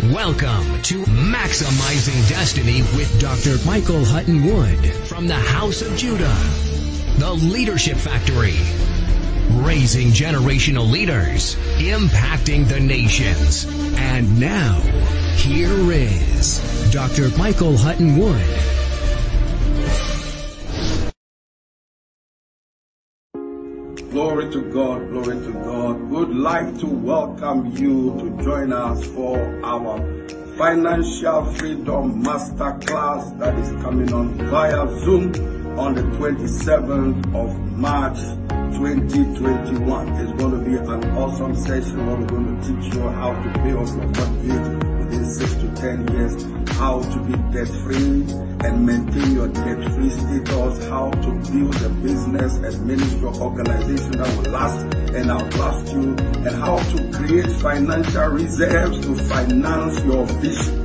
Welcome to Maximizing Destiny with Dr. Michael Hutton Wood from the House of Judah, the Leadership Factory, raising generational leaders, impacting the nations. And now, here is Dr. Michael Hutton Wood. Glory to God, glory to God. Would like to welcome you to join us for our Financial Freedom Masterclass that is coming on via Zoom on the 27th of March 2021. It's going to be an awesome session where we're going to teach you how to pay off your mortgage within 6 to 10 years, how to be debt free and maintain your debt free status, how to build a business and ministry organization that will last and outlast you, and how to create financial reserves to finance your vision.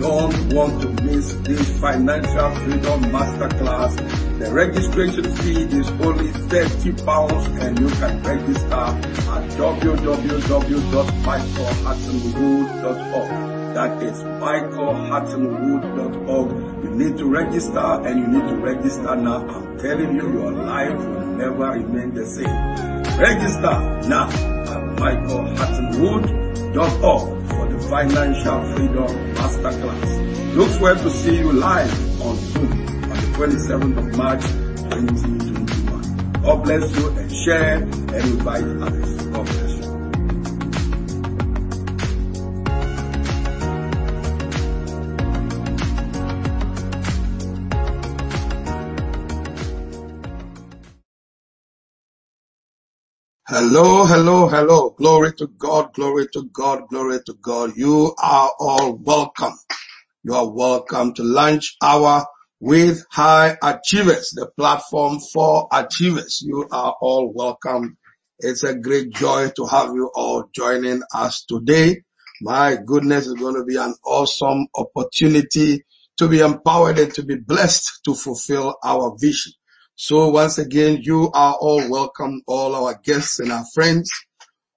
Don't want to miss this financial freedom masterclass. The registration fee is only 30 pounds and you can register at www.michaelhuttonwood.org. That is michaelhuttonwood.org. You need to register and you need to register now. I'm telling you, your life will never remain the same. Register now at michaelhuttonwood.org the Financial Freedom Masterclass. Look forward to see you live on Zoom on the 27th of March 2021. God bless you and share and invite others. Hello, hello, hello. Glory to God, glory to God, glory to God. You are all welcome. You are welcome to lunch hour with high achievers, the platform for achievers. You are all welcome. It's a great joy to have you all joining us today. My goodness, it's going to be an awesome opportunity to be empowered and to be blessed to fulfill our vision. So once again, you are all welcome, all our guests and our friends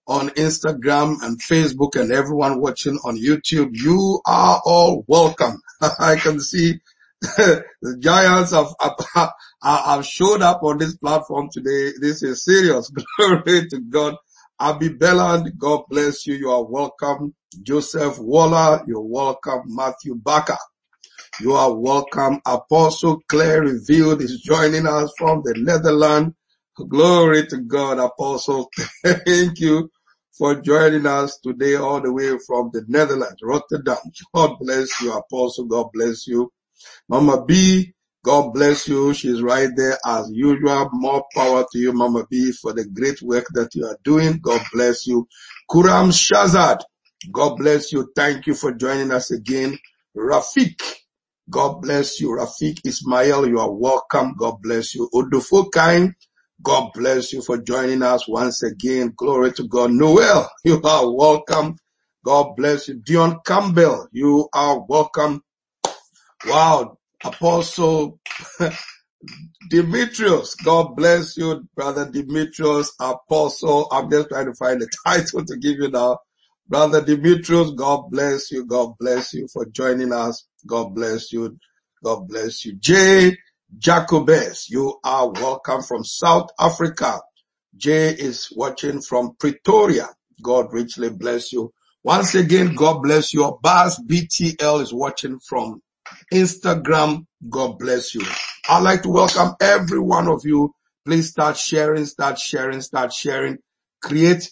on Instagram and Facebook and everyone watching on YouTube. You are all welcome. I can see the giants have, have, have showed up on this platform today. This is serious. Glory to God. Abby Belland, God bless you. You are welcome. Joseph Waller, you're welcome. Matthew Bakker. You are welcome. Apostle Claire Revealed is joining us from the Netherlands. Glory to God, Apostle. Thank you for joining us today all the way from the Netherlands, Rotterdam. God bless you, Apostle. God bless you. Mama B, God bless you. She's right there as usual. More power to you, Mama B, for the great work that you are doing. God bless you. Kuram Shazad, God bless you. Thank you for joining us again. Rafik, God bless you. Rafik Ismail, you are welcome. God bless you. Odofokain, God bless you for joining us once again. Glory to God. Noel, you are welcome. God bless you. Dion Campbell, you are welcome. Wow. Apostle Demetrius, God bless you, brother Demetrius, apostle. I'm just trying to find the title to give you now. Brother Demetrius, God bless you. God bless you for joining us. God bless you. God bless you. Jay Jacobes, you are welcome from South Africa. Jay is watching from Pretoria. God richly bless you. Once again, God bless you. Baz BTL is watching from Instagram. God bless you. I'd like to welcome every one of you. Please start sharing, start sharing, start sharing. Create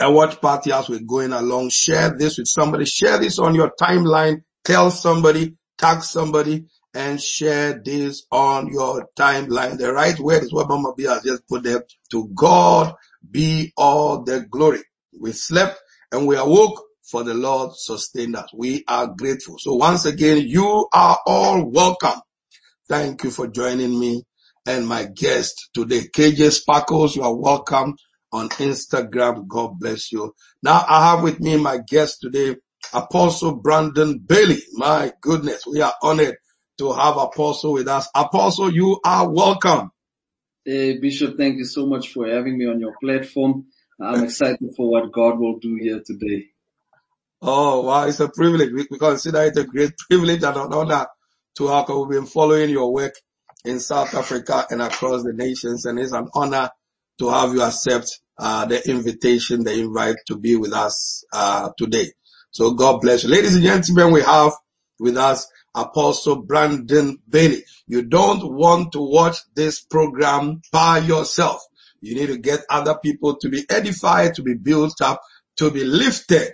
a watch party as we're going along. Share this with somebody. Share this on your timeline. Tell somebody, tag somebody and share this on your timeline. The right word is what Mama B has just put there. To God be all the glory. We slept and we awoke for the Lord sustained us. We are grateful. So once again, you are all welcome. Thank you for joining me and my guest today, KJ Sparkles. You are welcome on Instagram. God bless you. Now I have with me my guest today, Apostle Brandon Bailey. My goodness, we are honored to have Apostle with us. Apostle, you are welcome. Hey, Bishop, thank you so much for having me on your platform. I'm excited for what God will do here today. Oh, wow. It's a privilege. We, we consider it a great privilege and an honor to have, we've been following your work in South Africa and across the nations. And it's an honor to have you accept the invitation, the invite to be with us uh, today. So God bless you. Ladies and gentlemen, we have with us Apostle Brandon Bailey. You don't want to watch this program by yourself. You need to get other people to be edified, to be built up, to be lifted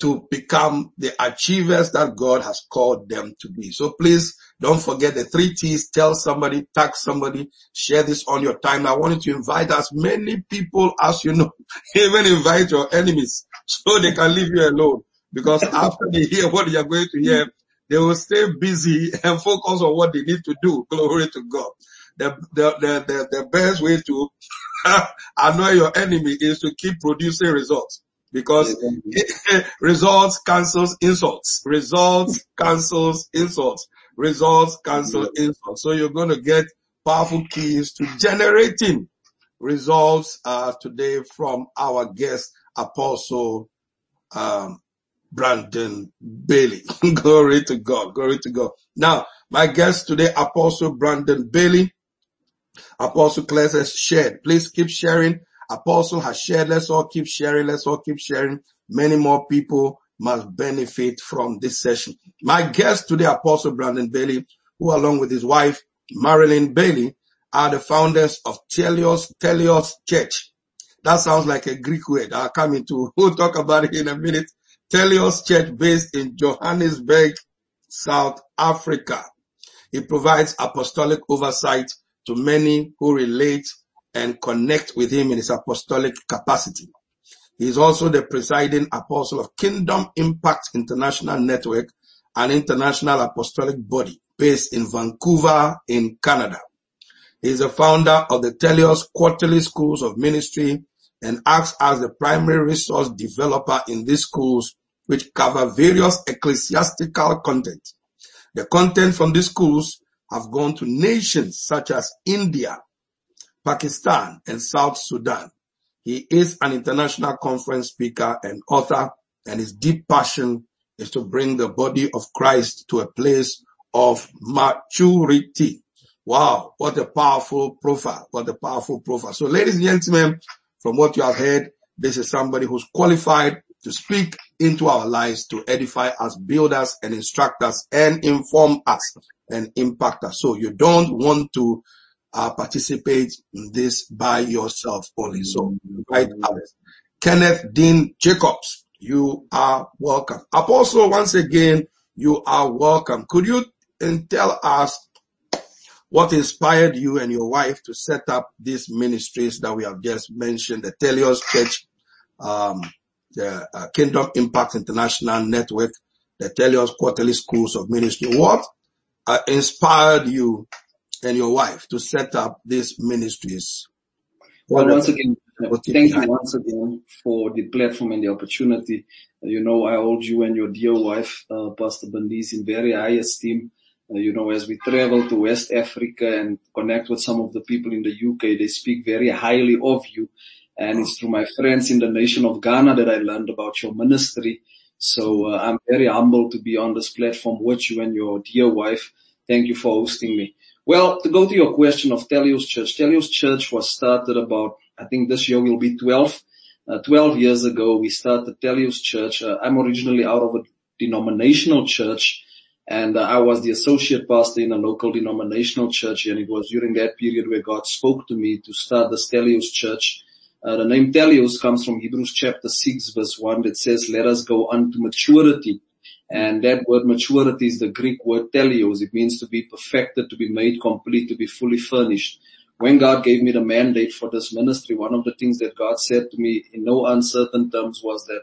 to become the achievers that God has called them to be. So please don't forget the three T's. Tell somebody, tag somebody, share this on your time. I want you to invite as many people as you know. Even invite your enemies so they can leave you alone. Because after they hear what you're going to hear, they will stay busy and focus on what they need to do. Glory to God. The, the, the, the, the best way to annoy your enemy is to keep producing results because results cancels insults. Results cancels insults. Results cancel insults. So you're going to get powerful keys to generating results uh, today from our guest apostle um, Brandon Bailey. Glory to God. Glory to God. Now, my guest today, Apostle Brandon Bailey. Apostle Claire has shared. Please keep sharing Apostle has shared. Let's all keep sharing. Let's all keep sharing. Many more people must benefit from this session. My guest today, Apostle Brandon Bailey, who along with his wife, Marilyn Bailey, are the founders of Telios, Teleios Church. That sounds like a Greek word. I'll come into, we'll talk about it in a minute. Teleios Church based in Johannesburg, South Africa. It provides apostolic oversight to many who relate and connect with him in his apostolic capacity. He is also the presiding apostle of Kingdom Impact International Network, an international apostolic body based in Vancouver in Canada. He is the founder of the Teleios Quarterly Schools of Ministry and acts as the primary resource developer in these schools which cover various ecclesiastical content. The content from these schools have gone to nations such as India, Pakistan and South Sudan. He is an international conference speaker and author and his deep passion is to bring the body of Christ to a place of maturity. Wow, what a powerful profile, what a powerful profile. So ladies and gentlemen, from what you have heard, this is somebody who's qualified to speak into our lives, to edify us, build us and instruct us and inform us and impact us. So you don't want to uh, participate in this by yourself only. So right others. Kenneth Dean Jacobs, you are welcome. Apostle, once again, you are welcome. Could you tell us what inspired you and your wife to set up these ministries that we have just mentioned, the Teleios Church, um, the uh, Kingdom Impact International Network, the Teleios Quarterly Schools of Ministry. What uh, inspired you and your wife to set up these ministries? Well, once again, thank you once again for the platform and the opportunity. You know, I hold you and your dear wife, uh, Pastor Bernice, in very high esteem. Uh, you know, as we travel to West Africa and connect with some of the people in the UK, they speak very highly of you. And it's through my friends in the nation of Ghana that I learned about your ministry. So uh, I'm very humbled to be on this platform with you and your dear wife. Thank you for hosting me. Well, to go to your question of Teleios Church, Teleios Church was started about, I think this year will be 12, uh, 12 years ago we started Teleios Church. Uh, I'm originally out of a denominational church and uh, I was the associate pastor in a local denominational church and it was during that period where God spoke to me to start the Teleios Church. Uh, the name Teleios comes from Hebrews chapter 6 verse 1 that says, let us go unto maturity and that word maturity is the Greek word teleios. It means to be perfected, to be made complete, to be fully furnished. When God gave me the mandate for this ministry, one of the things that God said to me in no uncertain terms was that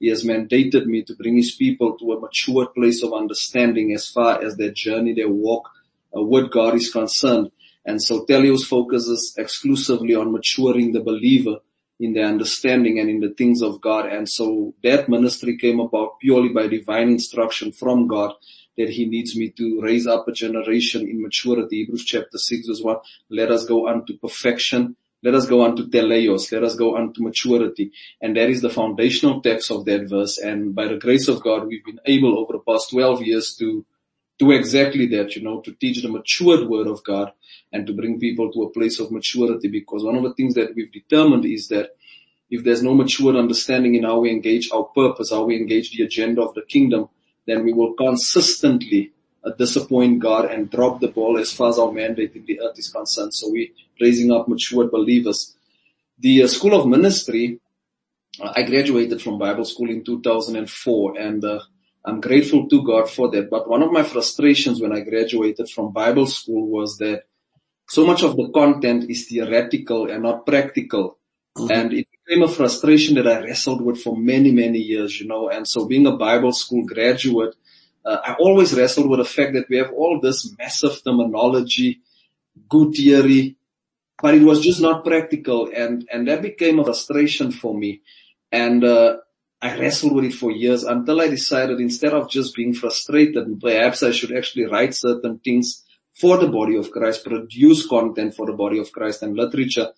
He has mandated me to bring his people to a mature place of understanding as far as their journey, their walk uh, with God is concerned. And so Teleios focuses exclusively on maturing the believer in their understanding and in the things of God. And so that ministry came about purely by divine instruction from God that he needs me to raise up a generation in maturity. Hebrews chapter 6 is one. Let us go unto perfection. Let us go unto teleios. Let us go unto maturity. And that is the foundational text of that verse. And by the grace of God, we've been able over the past 12 years to do exactly that, you know, to teach the matured word of God and to bring people to a place of maturity because one of the things that we've determined is that if there's no mature understanding in how we engage our purpose, how we engage the agenda of the kingdom, then we will consistently uh, disappoint God and drop the ball as far as our mandate in the earth is concerned. So we're raising up mature believers. The uh, School of Ministry, uh, I graduated from Bible school in 2004 and uh, I'm grateful to God for that. But one of my frustrations when I graduated from Bible school was that so much of the content is theoretical and not practical. Mm-hmm. And it became a frustration that I wrestled with for many, many years, you know, and so being a Bible school graduate, uh, I always wrestled with the fact that we have all this massive terminology, good theory, but it was just not practical and, and that became a frustration for me. And, uh, I wrestled with it for years until I decided instead of just being frustrated, perhaps I should actually write certain things for the body of Christ, produce content for the body of Christ and literature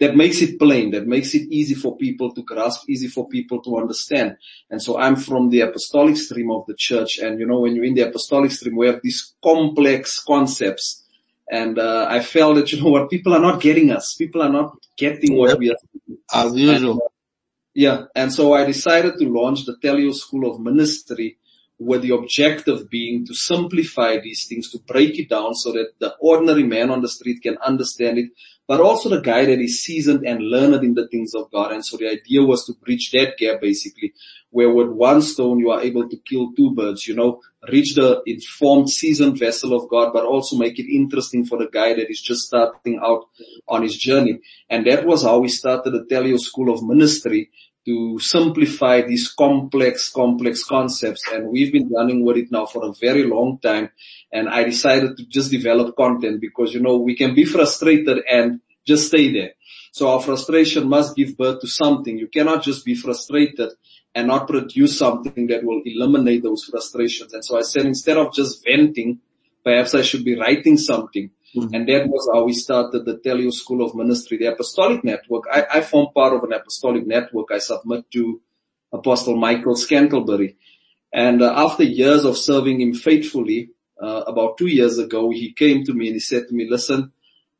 that makes it plain, that makes it easy for people to grasp, easy for people to understand. And so I'm from the apostolic stream of the church. And you know, when you're in the apostolic stream, we have these complex concepts. And uh, I felt that, you know what, people are not getting us. People are not getting what we are. As usual. And, uh, yeah. And so I decided to launch the Teleios School of Ministry with the objective being to simplify these things, to break it down so that the ordinary man on the street can understand it, but also the guy that is seasoned and learned in the things of God. And so the idea was to bridge that gap basically, where with one stone you are able to kill two birds, you know, reach the informed, seasoned vessel of God, but also make it interesting for the guy that is just starting out on his journey. And that was how we started the Teleios School of Ministry to simplify these complex, complex concepts. And we've been running with it now for a very long time. And I decided to just develop content because, you know, we can be frustrated and just stay there. So our frustration must give birth to something. You cannot just be frustrated and not produce something that will eliminate those frustrations. And so I said, instead of just venting, perhaps I should be writing something Mm-hmm. And that was how we started the Teleios School of Ministry, the Apostolic Network. I, I part of an Apostolic Network. I submit to Apostle Michael Scantlebury. And uh, after years of serving him faithfully, uh, about two years ago, he came to me and he said to me, listen,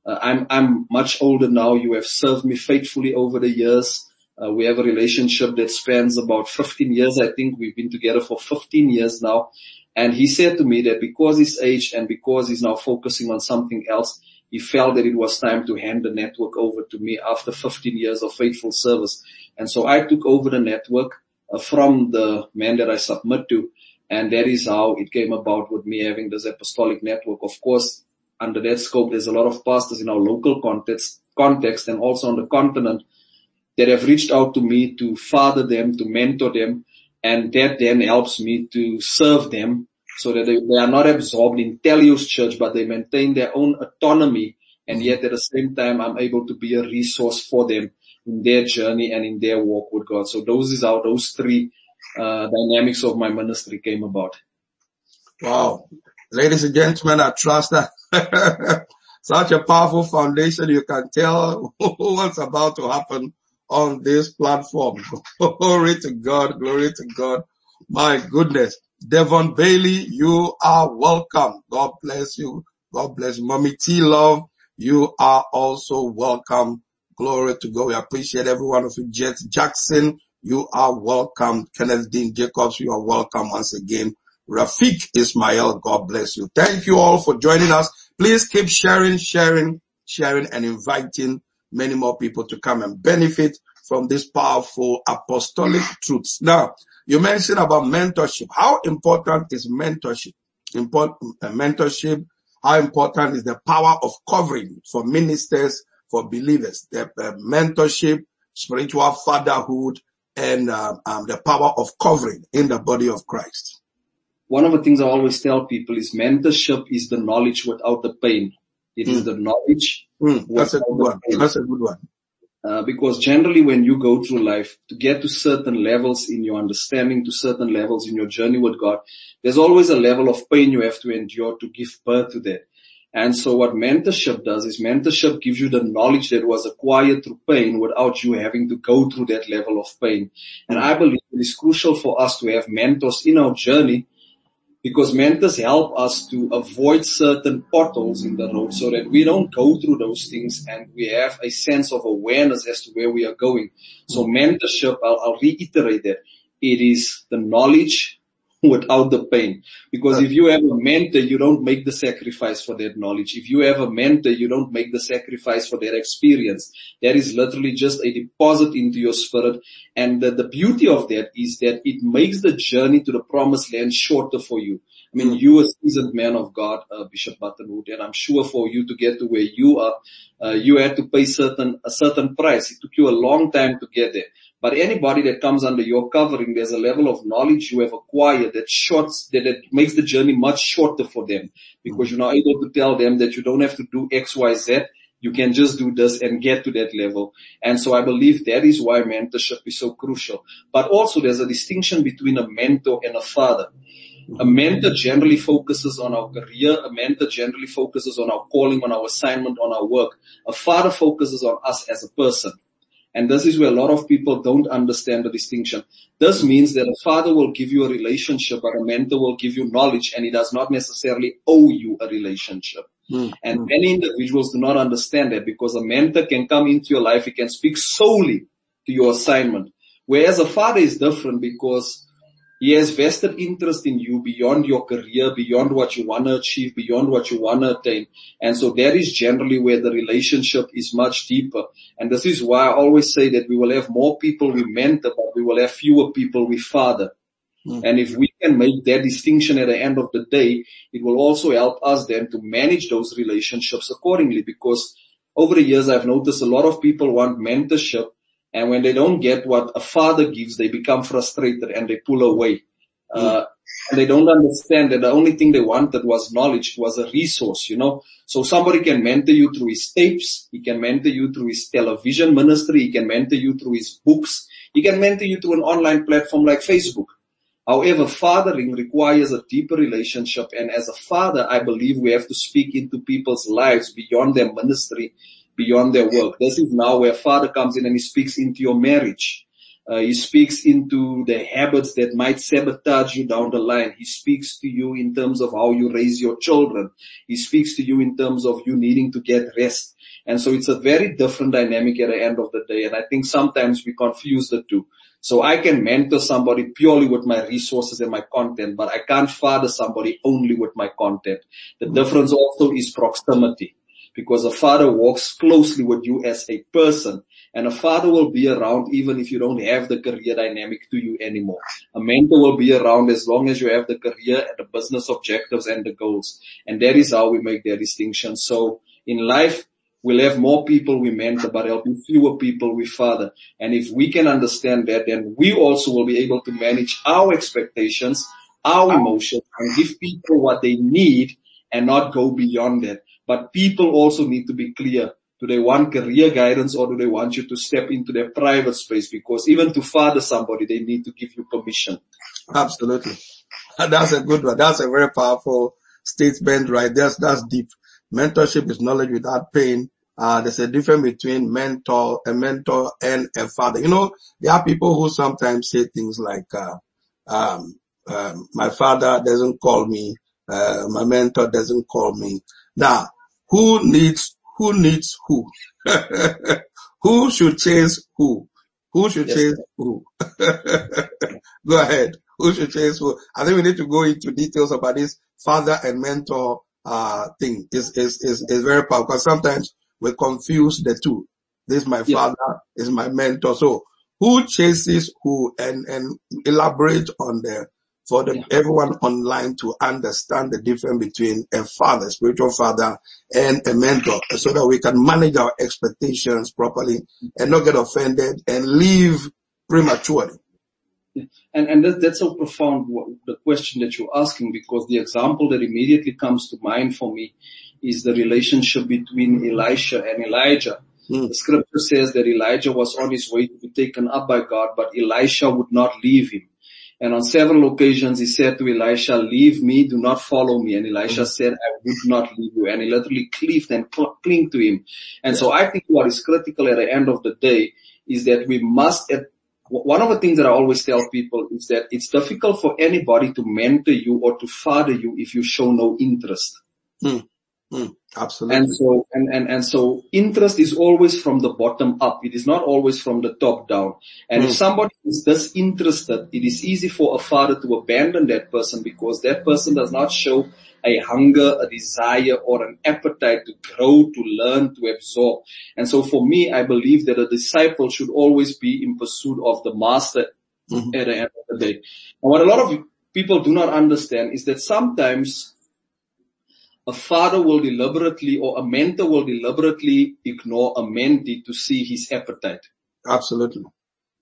uh, I'm, I'm much older now. You have served me faithfully over the years. Uh, we have a relationship that spans about 15 years. I think we've been together for 15 years now. And he said to me that because he's aged and because he's now focusing on something else, he felt that it was time to hand the network over to me after 15 years of faithful service. And so I took over the network uh, from the man that I submit to. And that is how it came about with me having this apostolic network. Of course, under that scope, there's a lot of pastors in our local context, context and also on the continent that have reached out to me to father them, to mentor them, and that then helps me to serve them so that they, they are not absorbed in Teleios church, but they maintain their own autonomy. And yet at the same time, I'm able to be a resource for them in their journey and in their walk with God. So those is how those three uh, dynamics of my ministry came about. Wow. Ladies and gentlemen, I trust that such a powerful foundation. You can tell what's about to happen on this platform. Glory to God. Glory to God. My goodness. Devon Bailey, you are welcome. God bless you. God bless. Mommy T Love, you are also welcome. Glory to God. We appreciate every one of you. Jet Jackson, you are welcome. Kenneth Dean Jacobs, you are welcome once again. Rafik Ismail, God bless you. Thank you all for joining us. Please keep sharing, sharing, sharing and inviting many more people to come and benefit from these powerful apostolic truths. Now, you mentioned about mentorship. How important is mentorship? Important uh, mentorship. How important is the power of covering for ministers, for believers? The uh, mentorship, spiritual fatherhood, and um, um, the power of covering in the body of Christ. One of the things I always tell people is mentorship is the knowledge without the pain. It mm. is hmm. the knowledge. Mm, that's a good one. That's a good one. Uh, because generally when you go through life to get to certain levels in your understanding, to certain levels in your journey with God, there's always a level of pain you have to endure to give birth to that. And so what mentorship does is mentorship gives you the knowledge that was acquired through pain without you having to go through that level of pain. And I believe it is crucial for us to have mentors in our journey because mentors help us to avoid certain potholes in the road so that we don't go through those things and we have a sense of awareness as to where we are going. So mm. mentorship, I'll, I'll reiterate that it is the knowledge without the pain. Because if you have a mentor, you don't make the sacrifice for that knowledge. If you have a mentor, you don't make the sacrifice for their experience. That is literally just a deposit into your spirit. And the, the beauty of that is that it makes the journey to the promised land shorter for you. I mean, you a seasoned man of God, uh, Bishop Hutton Wood, and I'm sure for you to get to where you are, uh, you had to pay certain, a certain price. It took you a long time to get there. But anybody that comes under your covering, there's a level of knowledge you have acquired that shorts, that it makes the journey much shorter for them because you're now able to tell them that you don't have to do X, Y, Z. You can just do this and get to that level. And so I believe that is why mentorship is so crucial. But also there's a distinction between a mentor and a father. A mentor generally focuses on our career. A mentor generally focuses on our calling, on our assignment, on our work. A father focuses on us as a person. And this is where a lot of people don't understand the distinction. This means that a father will give you a relationship, but a mentor will give you knowledge and he does not necessarily owe you a relationship. Mm. And mm. many individuals do not understand that because a mentor can come into your life, he can speak solely to your assignment. Whereas a father is different because he has vested interest in you beyond your career, beyond what you want to achieve, beyond what you want to attain. And so that is generally where the relationship is much deeper. And this is why I always say that we will have more people we mentor, but we will have fewer people we father. Mm. And if we can make that distinction at the end of the day, it will also help us then to manage those relationships accordingly because over the years I've noticed a lot of people want mentorship and when they don't get what a father gives, they become frustrated and they pull away. Uh, and they don't understand that the only thing they wanted was knowledge, was a resource, you know. So somebody can mentor you through his tapes, he can mentor you through his television ministry, he can mentor you through his books, he can mentor you through an online platform like Facebook. However, fathering requires a deeper relationship and as a father, I believe we have to speak into people's lives beyond their ministry beyond their work. This is now where father comes in and he speaks into your marriage. Uh, he speaks into the habits that might sabotage you down the line. He speaks to you in terms of how you raise your children. He speaks to you in terms of you needing to get rest. And so it's a very different dynamic at the end of the day. And I think sometimes we confuse the two. So I can mentor somebody purely with my resources and my content, but I can't father somebody only with my content. The difference also is proximity because a father walks closely with you as a person and a father will be around even if you don't have the career dynamic to you anymore. A mentor will be around as long as you have the career and the business objectives and the goals. And that is how we make that distinction. So in life, we'll have more people we mentor, but there'll be fewer people we father. And if we can understand that, then we also will be able to manage our expectations, our emotions, and give people what they need and not go beyond that. But people also need to be clear. Do they want career guidance or do they want you to step into their private space? Because even to father somebody, they need to give you permission. Absolutely. That's a good one. That's a very powerful statement right there. That's deep. Mentorship is knowledge without pain. Uh, there's a difference between mentor, a mentor and a father. You know, there are people who sometimes say things like, uh, um, um, my father doesn't call me, uh, my mentor doesn't call me. Now, who needs, who needs who? who should chase who? Who should yes. chase who? go ahead. Who should chase who? I think we need to go into details about this father and mentor, uh, thing is, is, is, is very powerful because sometimes we confuse the two. This is my yes. father, is my mentor. So who chases who and, and elaborate on the for the, everyone online to understand the difference between a father, spiritual father, and a mentor so that we can manage our expectations properly and not get offended and leave prematurely. And, and that, that's so profound, the question that you're asking, because the example that immediately comes to mind for me is the relationship between Elisha and Elijah. Mm. The scripture says that Elijah was on his way to be taken up by God, but Elisha would not leave him. And on several occasions he said to Elisha, leave me, do not follow me. And Elisha mm-hmm. said, I would not leave you. And he literally cleaved and cl- clung to him. And so I think what is critical at the end of the day is that we must, one of the things that I always tell people is that it's difficult for anybody to mentor you or to father you if you show no interest. Mm. Mm, absolutely. And so, and, and, and so interest is always from the bottom up. It is not always from the top down. And mm. if hmm. somebody is disinterested, it is easy for a father to abandon that person because that person does not show a hunger, a desire, or an appetite to grow, to learn, to absorb. And so for me, I believe that a disciple should always be in pursuit of the master mm-hmm. at the end of the day. And what a lot of people do not understand is that sometimes a father will deliberately or a mentor will deliberately ignore a mentee to see his appetite. Absolutely.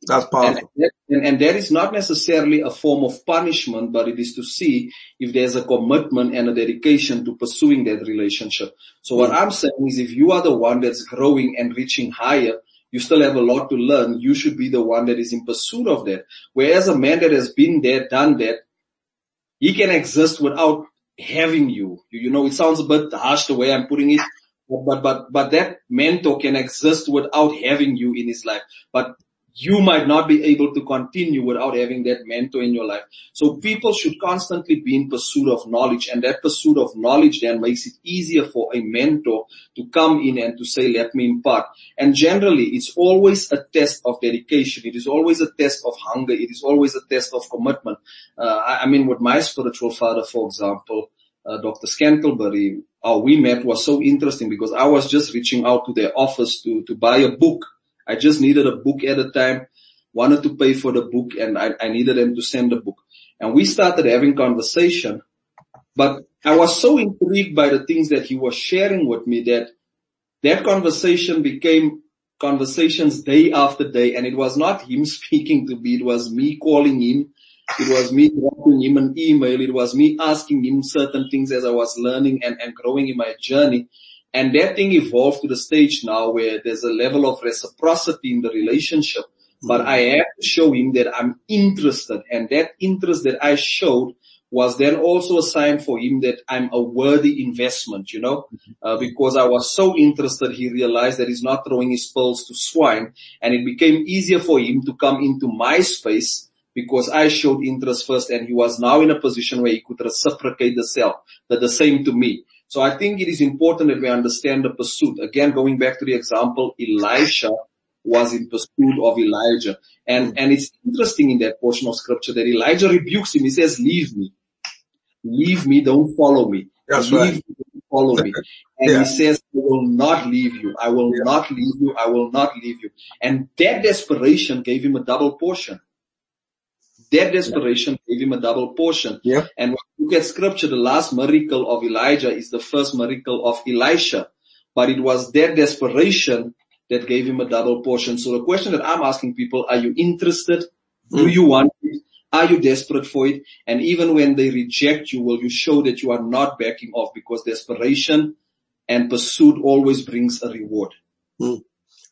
That's powerful. And, and, and, that is not necessarily a form of punishment, but it is to see if there's a commitment and a dedication to pursuing that relationship. So what hmm. I'm saying is if you are the one that's growing and reaching higher, you still have a lot to learn. You should be the one that is in pursuit of that. Whereas a man that has been there, done that, he can exist without having you. You know, it sounds a bit harsh the way I'm putting it, but, but, but that mentor can exist without having you in his life. But you might not be able to continue without having that mentor in your life. So people should constantly be in pursuit of knowledge and that pursuit of knowledge then makes it easier for a mentor to come in and to say, let me impart. And generally it's always a test of dedication. It is always a test of hunger. It is always a test of commitment. Uh, I, I, mean, with my spiritual father, for example, uh, Dr. Scantlebury, how we met was so interesting because I was just reaching out to their office to, to buy a book I just needed a book at a time, wanted to pay for the book and I, I needed them to send the book. And we started having conversation, but I was so intrigued by the things that he was sharing with me that that conversation became conversations day after day and it was not him speaking to me, it was me calling him. It was me dropping him an email. It was me asking him certain things as I was learning and, and growing in my journey. And that thing evolved to the stage now where there's a level of reciprocity in the relationship. But I have to show him that I'm interested. And that interest that I showed was then also a sign for him that I'm a worthy investment, you know, uh, because I was so interested, he realized that he's not throwing his pearls to swine. And it became easier for him to come into my space because I showed interest first and he was now in a position where he could reciprocate the self, that the same to me. So I think it is important that we understand the pursuit. Again, going back to the example, Elisha was in pursuit of Elijah. And, and it's interesting in that portion of scripture that Elijah rebukes him. He says, leave me. Leave me, don't follow me. That's leave right. me, don't follow me. And yeah. he says, I will not leave you. I will yeah. not leave you. I will not leave you. And that desperation gave him a double portion. That desperation gave him a double portion. Yeah. And when you look at scripture, the last miracle of Elijah is the first miracle of Elisha. But it was their desperation that gave him a double portion. So the question that I'm asking people, are you interested? Do mm. you want it? Are you desperate for it? And even when they reject you, will you show that you are not backing off because desperation and pursuit always brings a reward. Mm.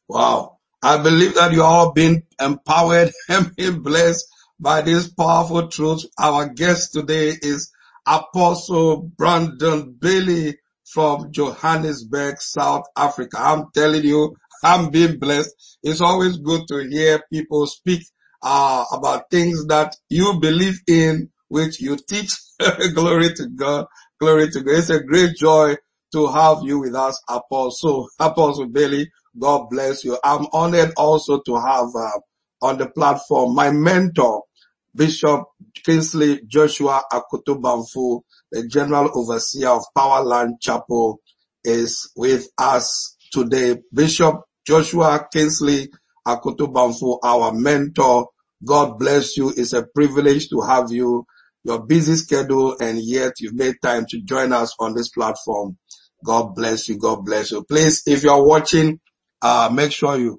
Wow. I believe that you all been empowered and been blessed by this powerful truth. Our guest today is Apostle Brandon Bailey from Johannesburg, South Africa. I'm telling you, I'm being blessed. It's always good to hear people speak uh, about things that you believe in, which you teach. glory to God. Glory to God. It's a great joy to have you with us, Apostle, Apostle Bailey. God bless you. I'm honored also to have uh, on the platform my mentor, Bishop Kingsley Joshua Akoto Bamfo, the General Overseer of Powerland Chapel, is with us today. Bishop Joshua Kingsley Akoto Bamfo, our mentor. God bless you. It's a privilege to have you. Your busy schedule and yet you've made time to join us on this platform. God bless you. God bless you. Please, if you're watching, uh, make sure you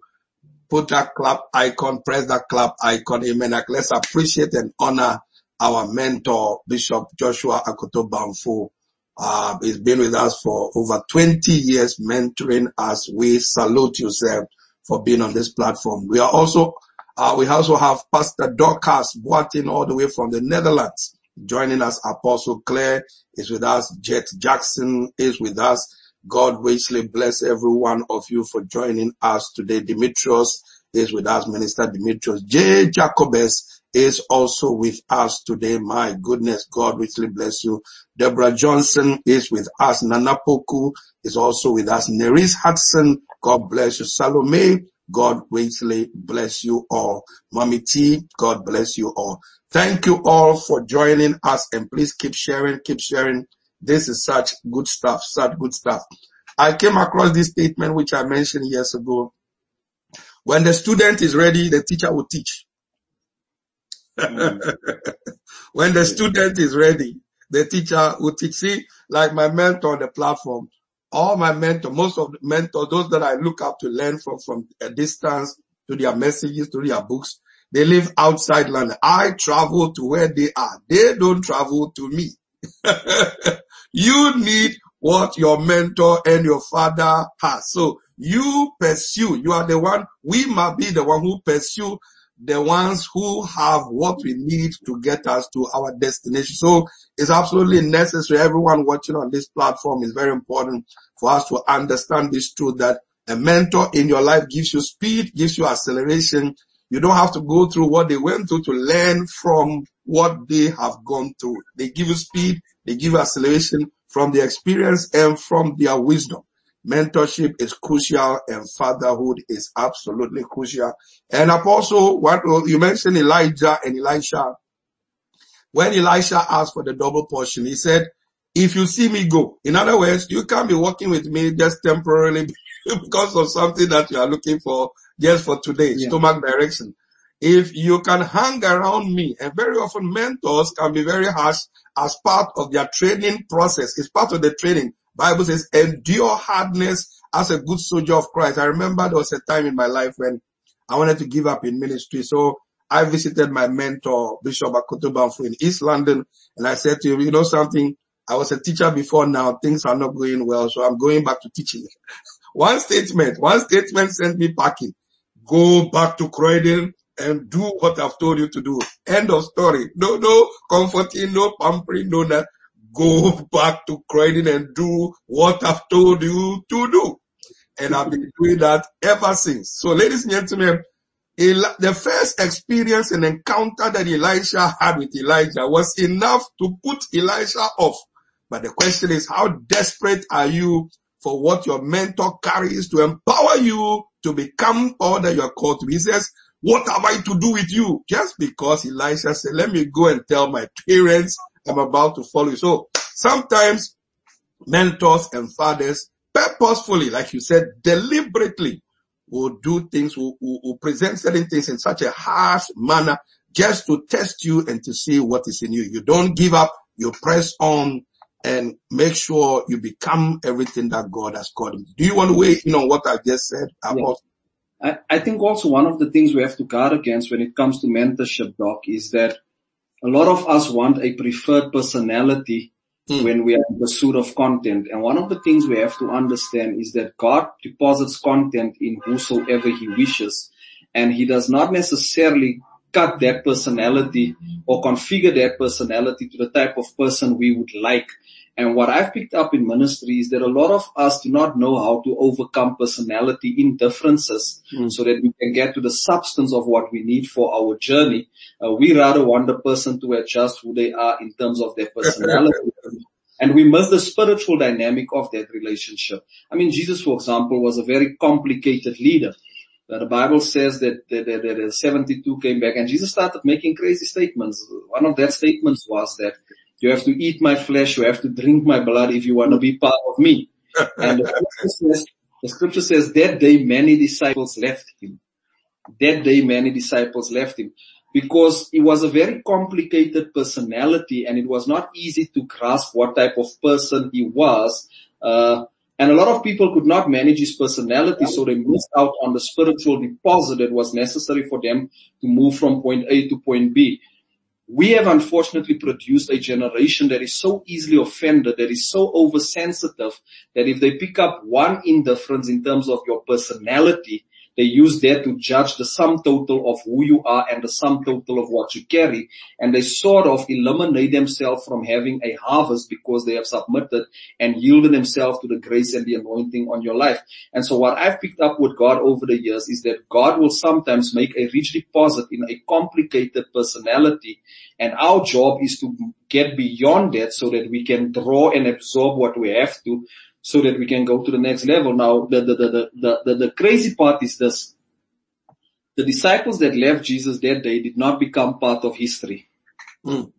put that clap icon, press that clap icon. Amen. Let's appreciate and honor our mentor, Bishop Joshua Akoto Bamfo. Uh, he's been with us for over 20 years mentoring us. We salute you, sir, for being on this platform. We are also, uh, we also have Pastor Dorcas Boateng all the way from the Netherlands joining us. Apostle Claire is with us. Jet Jackson is with us. God richly bless every one of you for joining us today. Demetrius is with us. Minister Demetrius J. Jacobus is also with us today. My goodness, God richly bless you. Deborah Johnson is with us. Nana Poku is also with us. Neris Hudson, God bless you. Salome, God richly bless you all. Mommy T, God bless you all. Thank you all for joining us and please keep sharing, keep sharing. This is such good stuff, such good stuff. I came across this statement which I mentioned years ago. When the student is ready, the teacher will teach. Mm. when the student is ready, the teacher will teach. See, like my mentor on the platform, all my mentor, most of the mentors, those that I look up to learn from, from a distance to their messages, to their books, they live outside London. I travel to where they are. They don't travel to me. you need what your mentor and your father has. So you pursue, you are the one, we must be the one who pursue the ones who have what we need to get us to our destination. So it's absolutely necessary. Everyone watching on this platform is very important for us to understand this truth that a mentor in your life gives you speed, gives you acceleration. You don't have to go through what they went through to learn from what they have gone through. They give you speed, they give you acceleration from their experience and from their wisdom. Mentorship is crucial and fatherhood is absolutely crucial. And apostle, what you mentioned Elijah and Elisha. When Elisha asked for the double portion, he said, if you see me go, in other words, you can't be working with me just temporarily because of something that you are looking for just for today, yeah. stomach direction. If you can hang around me, and very often mentors can be very harsh as part of their training process. It's part of the training. Bible says, endure hardness as a good soldier of Christ. I remember there was a time in my life when I wanted to give up in ministry. So I visited my mentor, Bishop Akoto Bamfo in East London. And I said to him, you know something? I was a teacher before now. Things are not going well. So I'm going back to teaching. one statement, one statement sent me packing. Go back to Croydon and do what I've told you to do. End of story. No, no comforting, no pampering, no that. Go back to Croydon and do what I've told you to do. And I've been doing that ever since. So ladies and gentlemen, the first experience and encounter that Elisha had with Elijah was enough to put Elisha off. But the question is, how desperate are you for what your mentor carries to empower you to become all that you are called to be? He says, what have I to do with you? Just because Elisha said, let me go and tell my parents I'm about to follow you. So sometimes mentors and fathers purposefully, like you said, deliberately will do things, will, will, will, present certain things in such a harsh manner just to test you and to see what is in you. You don't give up, you press on and make sure you become everything that God has called you. Do you want to weigh in on what I just said? Yeah. I, I think also one of the things we have to guard against when it comes to mentorship, Doc, is that a lot of us want a preferred personality hmm. when we are in pursuit of content. And one of the things we have to understand is that God deposits content in whosoever he wishes. And he does not necessarily cut that personality or configure that personality to the type of person we would like. And what I've picked up in ministry is that a lot of us do not know how to overcome personality indifferences mm. so that we can get to the substance of what we need for our journey. Uh, we rather want the person to adjust who they are in terms of their personality. and we miss the spiritual dynamic of that relationship. I mean, Jesus, for example, was a very complicated leader. Uh, the Bible says that, that, that, that 72 came back and Jesus started making crazy statements. One of that statements was that you have to eat my flesh. You have to drink my blood if you want to be part of me. and the scripture, says, the scripture says that day many disciples left him. That day many disciples left him because he was a very complicated personality and it was not easy to grasp what type of person he was. Uh, And a lot of people could not manage his personality, so they missed out on the spiritual deposit that was necessary for them to move from point A to point B. We have unfortunately produced a generation that is so easily offended, that is so oversensitive, that if they pick up one indifference in terms of your personality, they use that to judge the sum total of who you are and the sum total of what you carry. And they sort of eliminate themselves from having a harvest because they have submitted and yielded themselves to the grace and the anointing on your life. And so what I've picked up with God over the years is that God will sometimes make a rich deposit in a complicated personality. And our job is to get beyond that so that we can draw and absorb what we have to so that we can go to the next level. Now, the, the, the, the, the, crazy part is this. The disciples that left Jesus that day did not become part of history. Mm.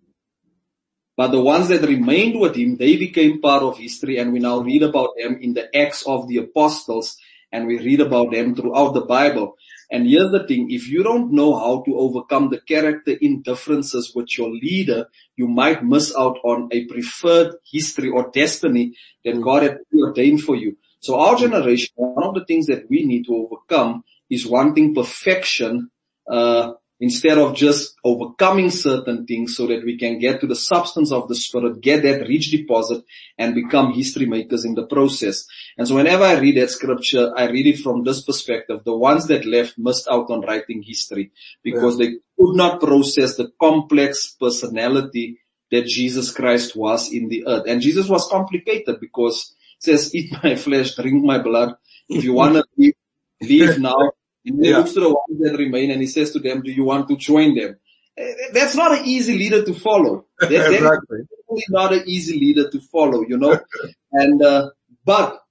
But the ones that remained with him, they became part of history and we now read about them in the Acts of the Apostles and we read about them throughout the Bible. And here's the thing, if you don't know how to overcome the character indifferences with your leader, you might miss out on a preferred history or destiny that God had ordained for you. So our generation, one of the things that we need to overcome is wanting perfection, uh, instead of just overcoming certain things so that we can get to the substance of the spirit, get that rich deposit and become history makers in the process. And so whenever I read that scripture, I read it from this perspective. The ones that left missed out on writing history because yeah. they could not process the complex personality that Jesus Christ was in the earth. And Jesus was complicated because it says, eat my flesh, drink my blood. If you want to leave, leave now, and he yeah. looks to the ones that remain and he says to them, do you want to join them? Eh, that's not an easy leader to follow. That, exactly. That's not an easy leader to follow, you know. and, uh, but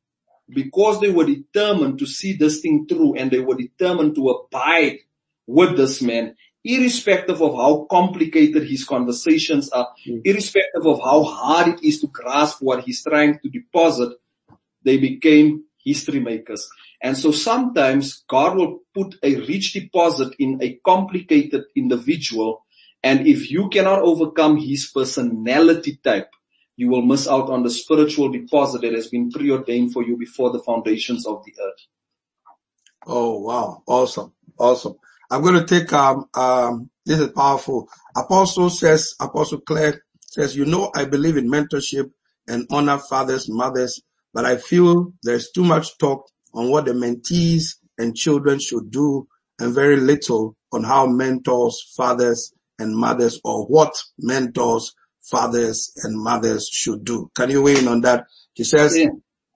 because they were determined to see this thing through and they were determined to abide with this man, irrespective of how complicated his conversations are, mm. irrespective of how hard it is to grasp what he's trying to deposit, they became history makers. And so sometimes God will put a rich deposit in a complicated individual. And if you cannot overcome his personality type, you will miss out on the spiritual deposit that has been preordained for you before the foundations of the earth. Oh, wow. Awesome. Awesome. I'm going to take, um, um, this is powerful. Apostle says, Apostle Claire says, you know, I believe in mentorship and honor fathers, mothers, but I feel there's too much talk on what the mentees and children should do and very little on how mentors, fathers and mothers or what mentors, fathers and mothers should do. Can you weigh in on that? He says, yeah.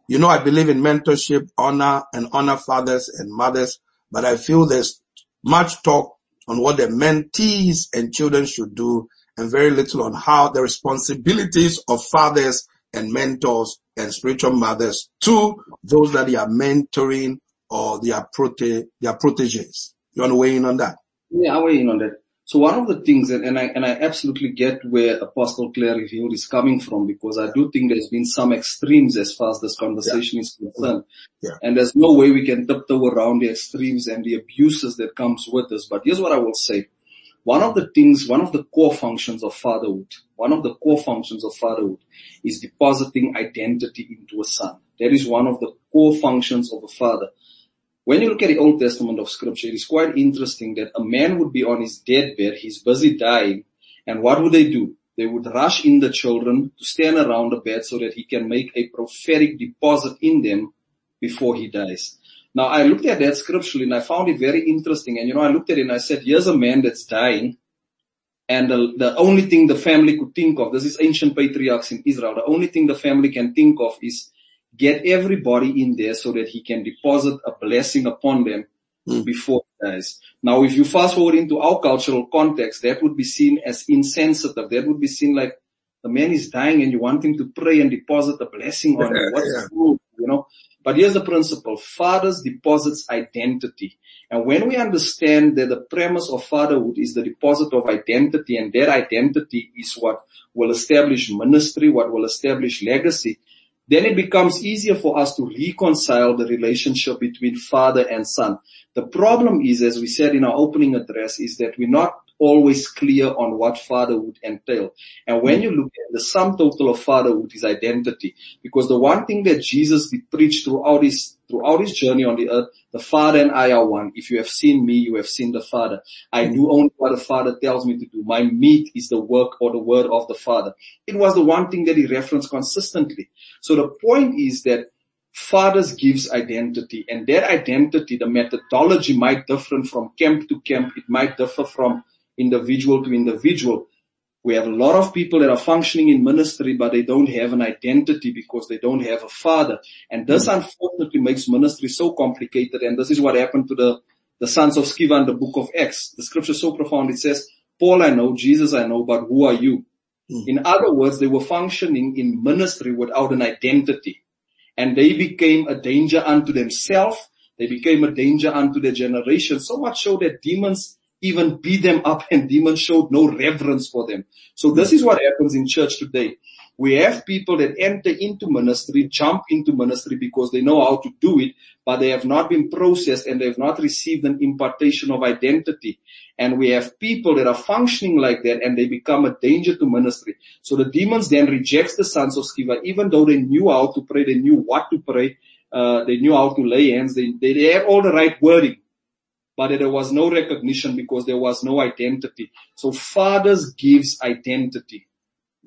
you know, I believe in mentorship, honor and honor fathers and mothers, but I feel there's much talk on what the mentees and children should do and very little on how the responsibilities of fathers and mentors and spiritual mothers to those that they are mentoring or they are prote- they are proteges. You want to weigh in on that? Yeah, I weigh in on that. So one of the things, and, and I and I absolutely get where Apostle Claire revealed is coming from, because I do think there's been some extremes as far as this conversation yeah. is concerned. Yeah. And there's no way we can tiptoe around the extremes and the abuses that comes with this. But here's what I will say. One of the things, one of the core functions of fatherhood, one of the core functions of fatherhood is depositing identity into a son. That is one of the core functions of a father. When you look at the Old Testament of scripture, it is quite interesting that a man would be on his deathbed, he's busy dying, and what would they do? They would rush in the children to stand around the bed so that he can make a prophetic deposit in them before he dies. Now I looked at that scripturally and I found it very interesting. And you know, I looked at it and I said, here's a man that's dying. And the, the only thing the family could think of, this is ancient patriarchs in Israel, the only thing the family can think of is get everybody in there so that he can deposit a blessing upon them mm. before he dies. Now, if you fast forward into our cultural context, that would be seen as insensitive. That would be seen like the man is dying and you want him to pray and deposit a blessing on him. What's yeah. you know? But here's the principle. Fathers deposits identity. And when we understand that the premise of fatherhood is the deposit of identity and that identity is what will establish ministry, what will establish legacy, then it becomes easier for us to reconcile the relationship between father and son. The problem is, as we said in our opening address, is that we're not always clear on what fatherhood entail. And when mm. you look at the sum total of fatherhood is identity. Because the one thing that Jesus did preach throughout his, throughout his journey on the earth, the Father and I are one. If you have seen me, you have seen the Father. I mm. do only what the Father tells me to do. My meat is the work or the word of the Father. It was the one thing that he referenced consistently. So the point is that fathers gives identity and their identity, the methodology might differ from camp to camp. It might differ from individual to individual. We have a lot of people that are functioning in ministry, but they don't have an identity because they don't have a father. And this unfortunately makes ministry so complicated. And this is what happened to the, the sons of Sceva in the book of Acts. The scripture is so profound. It says, Paul I know, Jesus I know, but who are you? Mm. In other words, they were functioning in ministry without an identity and they became a danger unto themselves. They became a danger unto their generation. So much so that demons even beat them up and demons showed no reverence for them. So this is what happens in church today. We have people that enter into ministry, jump into ministry because they know how to do it, but they have not been processed and they have not received an impartation of identity. And we have people that are functioning like that and they become a danger to ministry. So the demons then rejects the sons of Sceva, even though they knew how to pray, they knew what to pray, uh, they knew how to lay hands, they, they, they had all the right wording but there was no recognition because there was no identity. So fathers gives identity.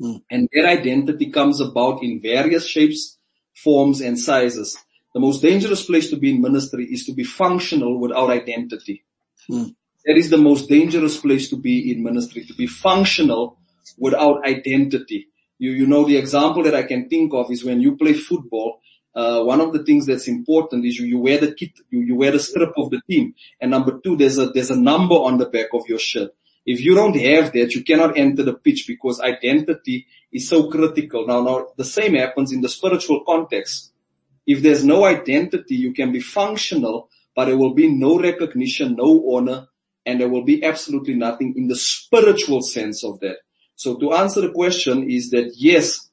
Mm. And that identity comes about in various shapes, forms and sizes. The most dangerous place to be in ministry is to be functional without identity. Mm. That is the most dangerous place to be in ministry, to be functional without identity. You, you know, the example that I can think of is when you play football, uh, one of the things that's important is you, you wear the kit, you, you wear the strip of the team. And number two, there's a, there's a number on the back of your shirt. If you don't have that, you cannot enter the pitch because identity is so critical. Now, now the same happens in the spiritual context. If there's no identity, you can be functional, but there will be no recognition, no honor, and there will be absolutely nothing in the spiritual sense of that. So to answer the question is that yes,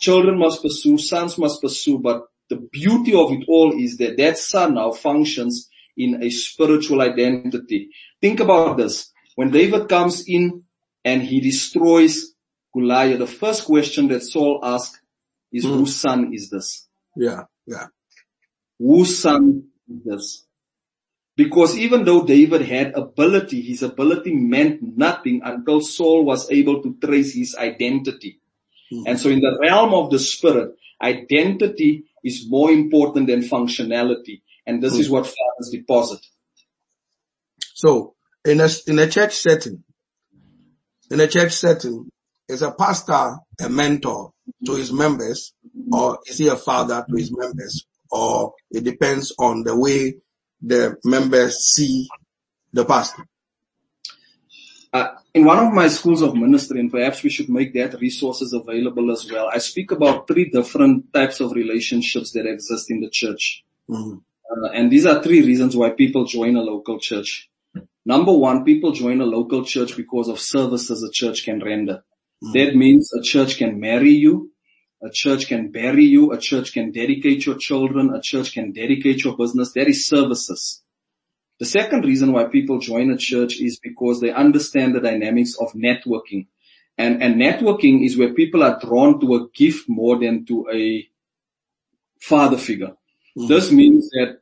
children must pursue, sons must pursue, but the beauty of it all is that that son now functions in a spiritual identity. Think about this. When David comes in and he destroys Goliath, the first question that Saul asks is mm. whose son is this? Yeah, yeah. Whose son is this? Because even though David had ability, his ability meant nothing until Saul was able to trace his identity. And so in the realm of the spirit, identity is more important than functionality. And this is what fathers deposit. So in a, in a church setting, in a church setting, is a pastor a mentor to his members or is he a father to his members or it depends on the way the members see the pastor? Uh, in one of my schools of ministry, and perhaps we should make that resources available as well, I speak about three different types of relationships that exist in the church. Mm-hmm. Uh, and these are three reasons why people join a local church. Number one, people join a local church because of services a church can render. Mm. That means a church can marry you, a church can bury you, a church can dedicate your children, a church can dedicate your business. That is services. The second reason why people join a church is because they understand the dynamics of networking. And, and networking is where people are drawn to a gift more than to a father figure. Mm-hmm. This means that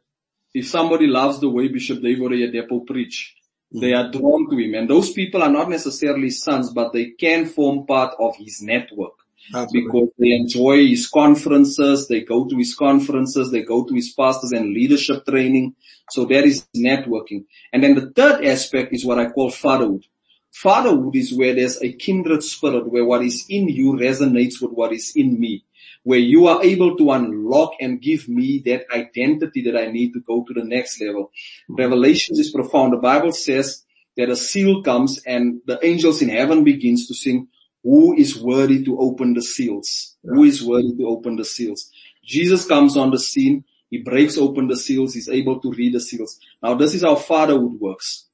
if somebody loves the way Bishop David Oyedepo preach, they are drawn to him. And those people are not necessarily sons, but they can form part of his network. Absolutely. Because they enjoy his conferences, they go to his conferences, they go to his pastors and leadership training. So that is networking. And then the third aspect is what I call fatherhood. Fatherhood is where there's a kindred spirit, where what is in you resonates with what is in me where you are able to unlock and give me that identity that I need to go to the next level. Revelations is profound. The Bible says that a seal comes and the angels in heaven begins to sing, who is worthy to open the seals? Who is worthy to open the seals? Jesus comes on the scene. He breaks open the seals. He's able to read the seals. Now this is how fatherhood works.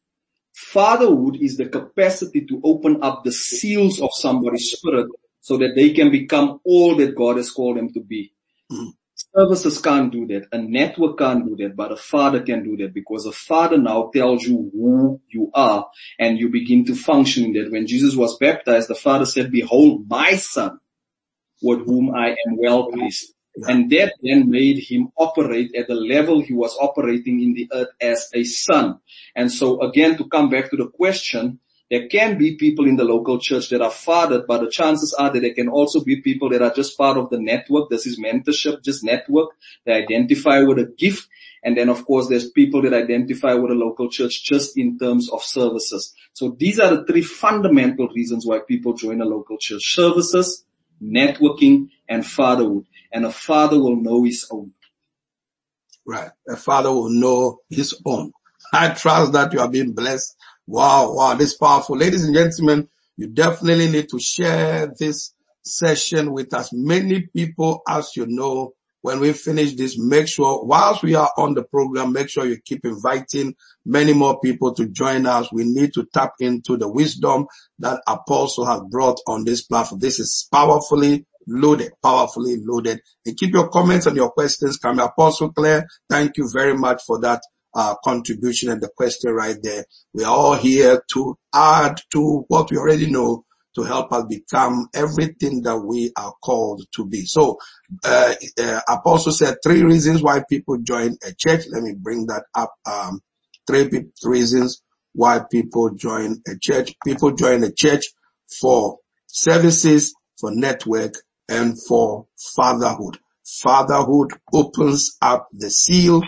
Fatherhood is the capacity to open up the seals of somebody's spirit so that they can become all that God has called them to be. Mm. Services can't do that. A network can't do that, but a father can do that because a father now tells you who you are and you begin to function in that. When Jesus was baptized, the father said, behold my son with whom I am well pleased. And that then made him operate at the level he was operating in the earth as a son. And so again, to come back to the question, there can be people in the local church that are fathered, but the chances are that there can also be people that are just part of the network. This is mentorship, just network. They identify with a gift. And then of course there's people that identify with a local church just in terms of services. So these are the three fundamental reasons why people join a local church. Services, networking, and fatherhood. And a father will know his own. Right. A father will know his own. I trust that you are being blessed Wow, wow, this is powerful. Ladies and gentlemen, you definitely need to share this session with as many people as you know. When we finish this, make sure whilst we are on the program, make sure you keep inviting many more people to join us. We need to tap into the wisdom that Apostle has brought on this platform. This is powerfully loaded, powerfully loaded. And keep your comments and your questions coming. Apostle Claire, thank you very much for that uh, contribution and the question right there. We are all here to add to what we already know to help us become everything that we are called to be. So, uh, uh, Apostle said three reasons why people join a church. Let me bring that up. Um, three reasons why people join a church. People join a church for services, for network, and for fatherhood. Fatherhood opens up the seal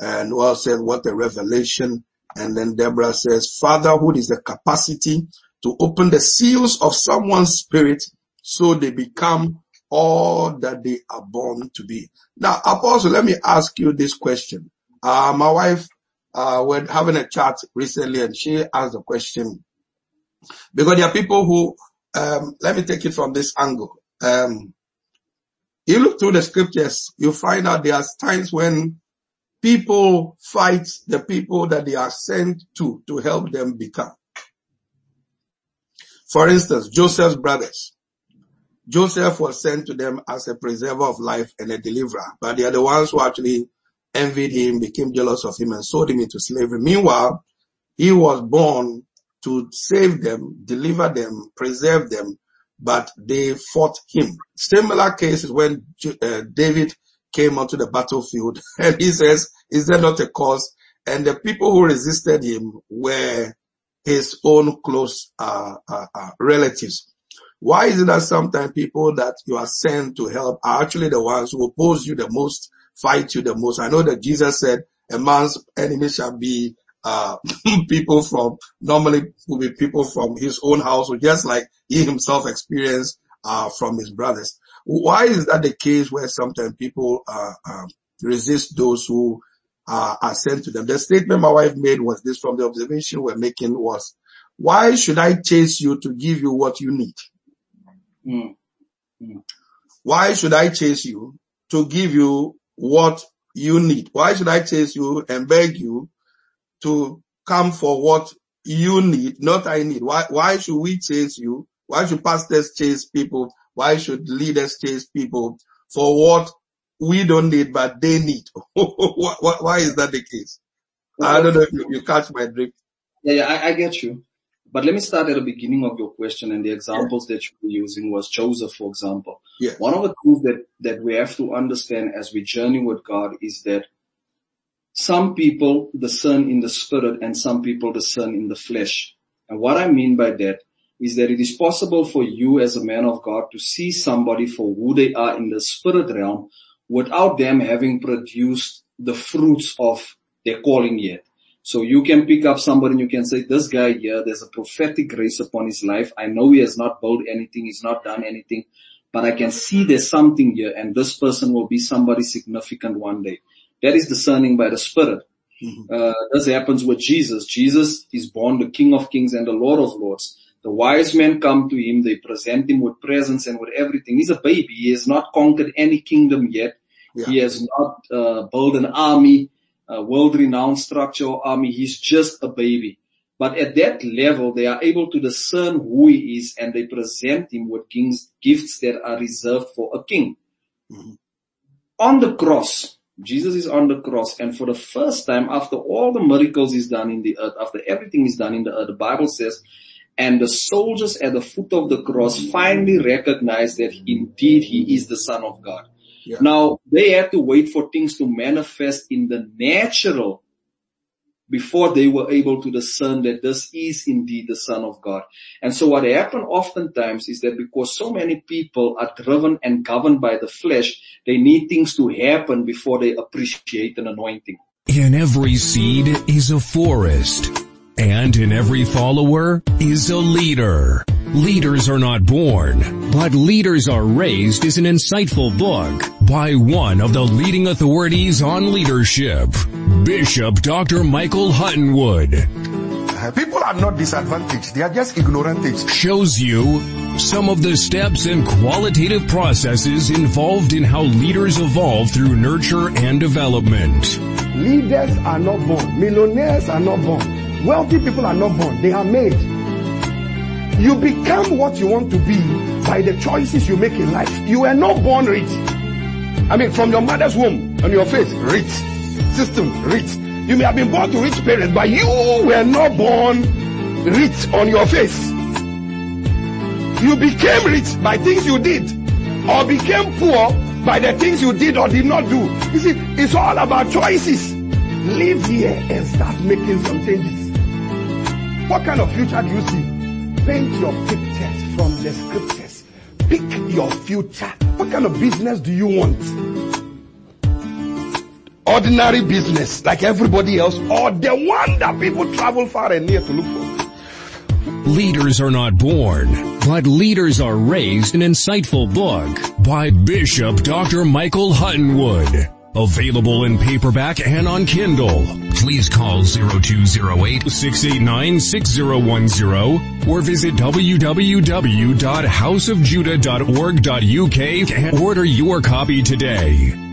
and Noel said, what a revelation. And then Deborah says, fatherhood is the capacity to open the seals of someone's spirit so they become all that they are born to be. Now, Apostle, let me ask you this question. Uh, my wife, uh, we're having a chat recently and she asked a question because there are people who, um, let me take it from this angle. Um, you look through the scriptures, you find out there are times when people fight the people that they are sent to, to help them become. For instance, Joseph's brothers. Joseph was sent to them as a preserver of life and a deliverer, but they are the ones who actually envied him, became jealous of him and sold him into slavery. Meanwhile, he was born to save them, deliver them, preserve them, but they fought him. Similar cases when uh, David came onto the battlefield and he says, is there not a cause? And the people who resisted him were his own close uh, uh, uh, relatives. Why is it that sometimes people that you are sent to help are actually the ones who oppose you the most, fight you the most? I know that Jesus said a man's enemy shall be uh, people from normally will be people from his own household, just like he himself experienced uh, from his brothers. Why is that the case where sometimes people uh, uh, resist those who uh, are sent to them? The statement my wife made was this from the observation we're making was, why should I chase you to give you what you need? Mm. Mm. Why should I chase you to give you what you need? Why should I chase you and beg you to come for what you need, not I need? Why, why should we chase you? Why should pastors chase people why should leaders chase people for what we don't need, but they need? why, is that the case? I don't know if you, you catch my drift. Yeah, yeah, I, I, get you. But let me start at the beginning of your question and the examples yeah. that you were using was Joseph, for example. Yeah. One of the things that, that we have to understand as we journey with God is that some people discern in the spirit and some people discern in the flesh. And what I mean by that is that it is possible for you as a man of God to see somebody for who they are in the spirit realm without them having produced the fruits of their calling yet. So you can pick up somebody and you can say, this guy here, there's a prophetic grace upon his life. I know he has not built anything. He's not done anything, but I can see there's something here and this person will be somebody significant one day. That is discerning by the spirit. Mm-hmm. Uh, this happens with Jesus. Jesus is born the King of Kings and the Lord of Lords. The wise men come to him, they present him with presents and with everything. He's a baby. He has not conquered any kingdom yet. Yeah. He has not uh, built an army, a world-renowned structural army. He's just a baby. But at that level, they are able to discern who he is and they present him with king's gifts that are reserved for a king. Mm-hmm. on the cross. Jesus is on the cross and for the first time after all the miracles is done in the earth, after everything is done in the earth, the Bible says, and the soldiers at the foot of the cross finally recognized that indeed he is the son of God. Yeah. Now they had to wait for things to manifest in the natural before they were able to discern that this is indeed the Son of God. And so what happened oftentimes is that because so many people are driven and governed by the flesh, they need things to happen before they appreciate an anointing. In every seed is a forest, and in every follower is a leader. Leaders are not born, but leaders are raised is an insightful book by one of the leading authorities on leadership, Bishop Dr. Michael Hutton Wood. Uh, people are not disadvantaged, they are just ignorant. Things. Shows you some of the steps and qualitative processes involved in how leaders evolve through nurture and development. Leaders are not born, millionaires are not born, wealthy people are not born, they are made. You become what you want to be by the choices you make in life. You were not born rich. I mean, from your mother's womb, on your face, rich. System, rich. You may have been born to rich parents, but you were not born rich on your face. You became rich by things you did, or became poor by the things you did or did not do. You see, it's all about choices. Live here and start making some changes. What kind of future do you see? paint your pictures from the scriptures. Pick your future. What kind of business do you want? Ordinary business, like everybody else, or the one that people travel far and near to look for? Leaders are not born, but leaders are raised an insightful book by Bishop Dr. Michael Hutton Wood. Available in paperback and on Kindle. Please call 0208-689-6010 or visit www.houseofjudah.org.uk and order your copy today.